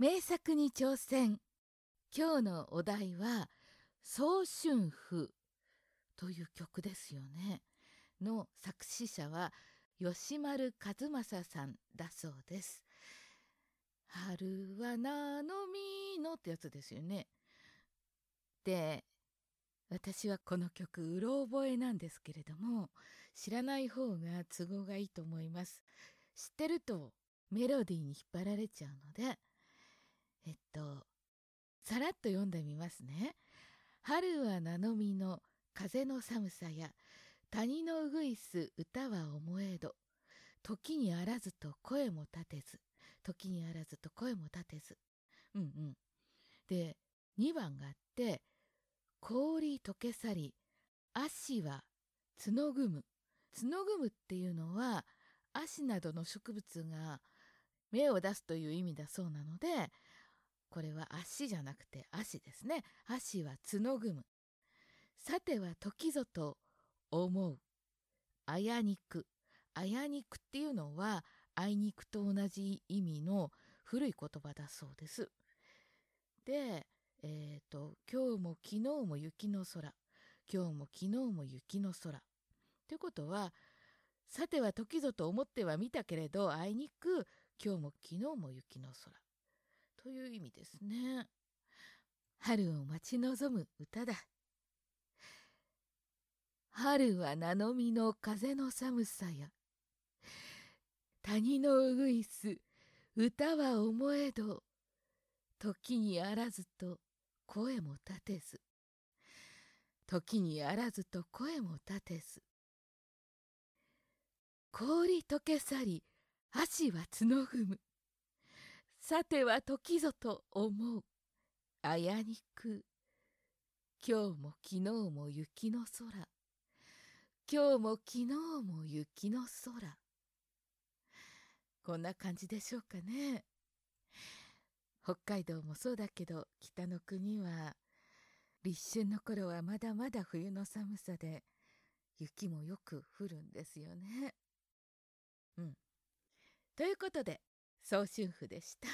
名作に挑戦。今日のお題は「早春風」という曲ですよね。の作詞者は吉丸和正さんだそうです。春はなのみのってやつですよね。で私はこの曲うろ覚えなんですけれども知らない方が都合がいいと思います。知ってるとメロディーに引っ張られちゃうのでえっと、さらっと読んでみますね。春は名のみの風の寒さや、谷のうぐいす歌は思えど、時にあらずと声も立てず、時にあらずと声も立てず。うんうん。で、2番があって、氷溶け去り、足は角ぐむ。角ぐむっていうのは、足などの植物が芽を出すという意味だそうなので、これは足じゃなくて足ですね。足は角ぐむ。さては時ぞと思う。あやにく。あやにくっていうのは、あいにくと同じ意味の古い言葉だそうです。で、えっ、ー、と、今日も昨日も雪の空。今日も昨日も雪の空。ということは、さては時ぞと思ってはみたけれど、あいにく今日も昨日も雪の空。という意味ですね。春を待ち望む歌だ。春は名のみの風の寒さや、谷のうぐいす歌は思えど、時にあらずと声も立てず、時にあらずと声も立てず、氷溶け去り足は角ぐむ。さては時ぞと思う。あやにく。今日も昨日も雪の空。今日も昨日も雪の空。こんな感じでしょうかね。北海道もそうだけど、北の国は、立春の頃はまだまだ冬の寒さで、雪もよく降るんですよね。うん。ということで、早春婦でした。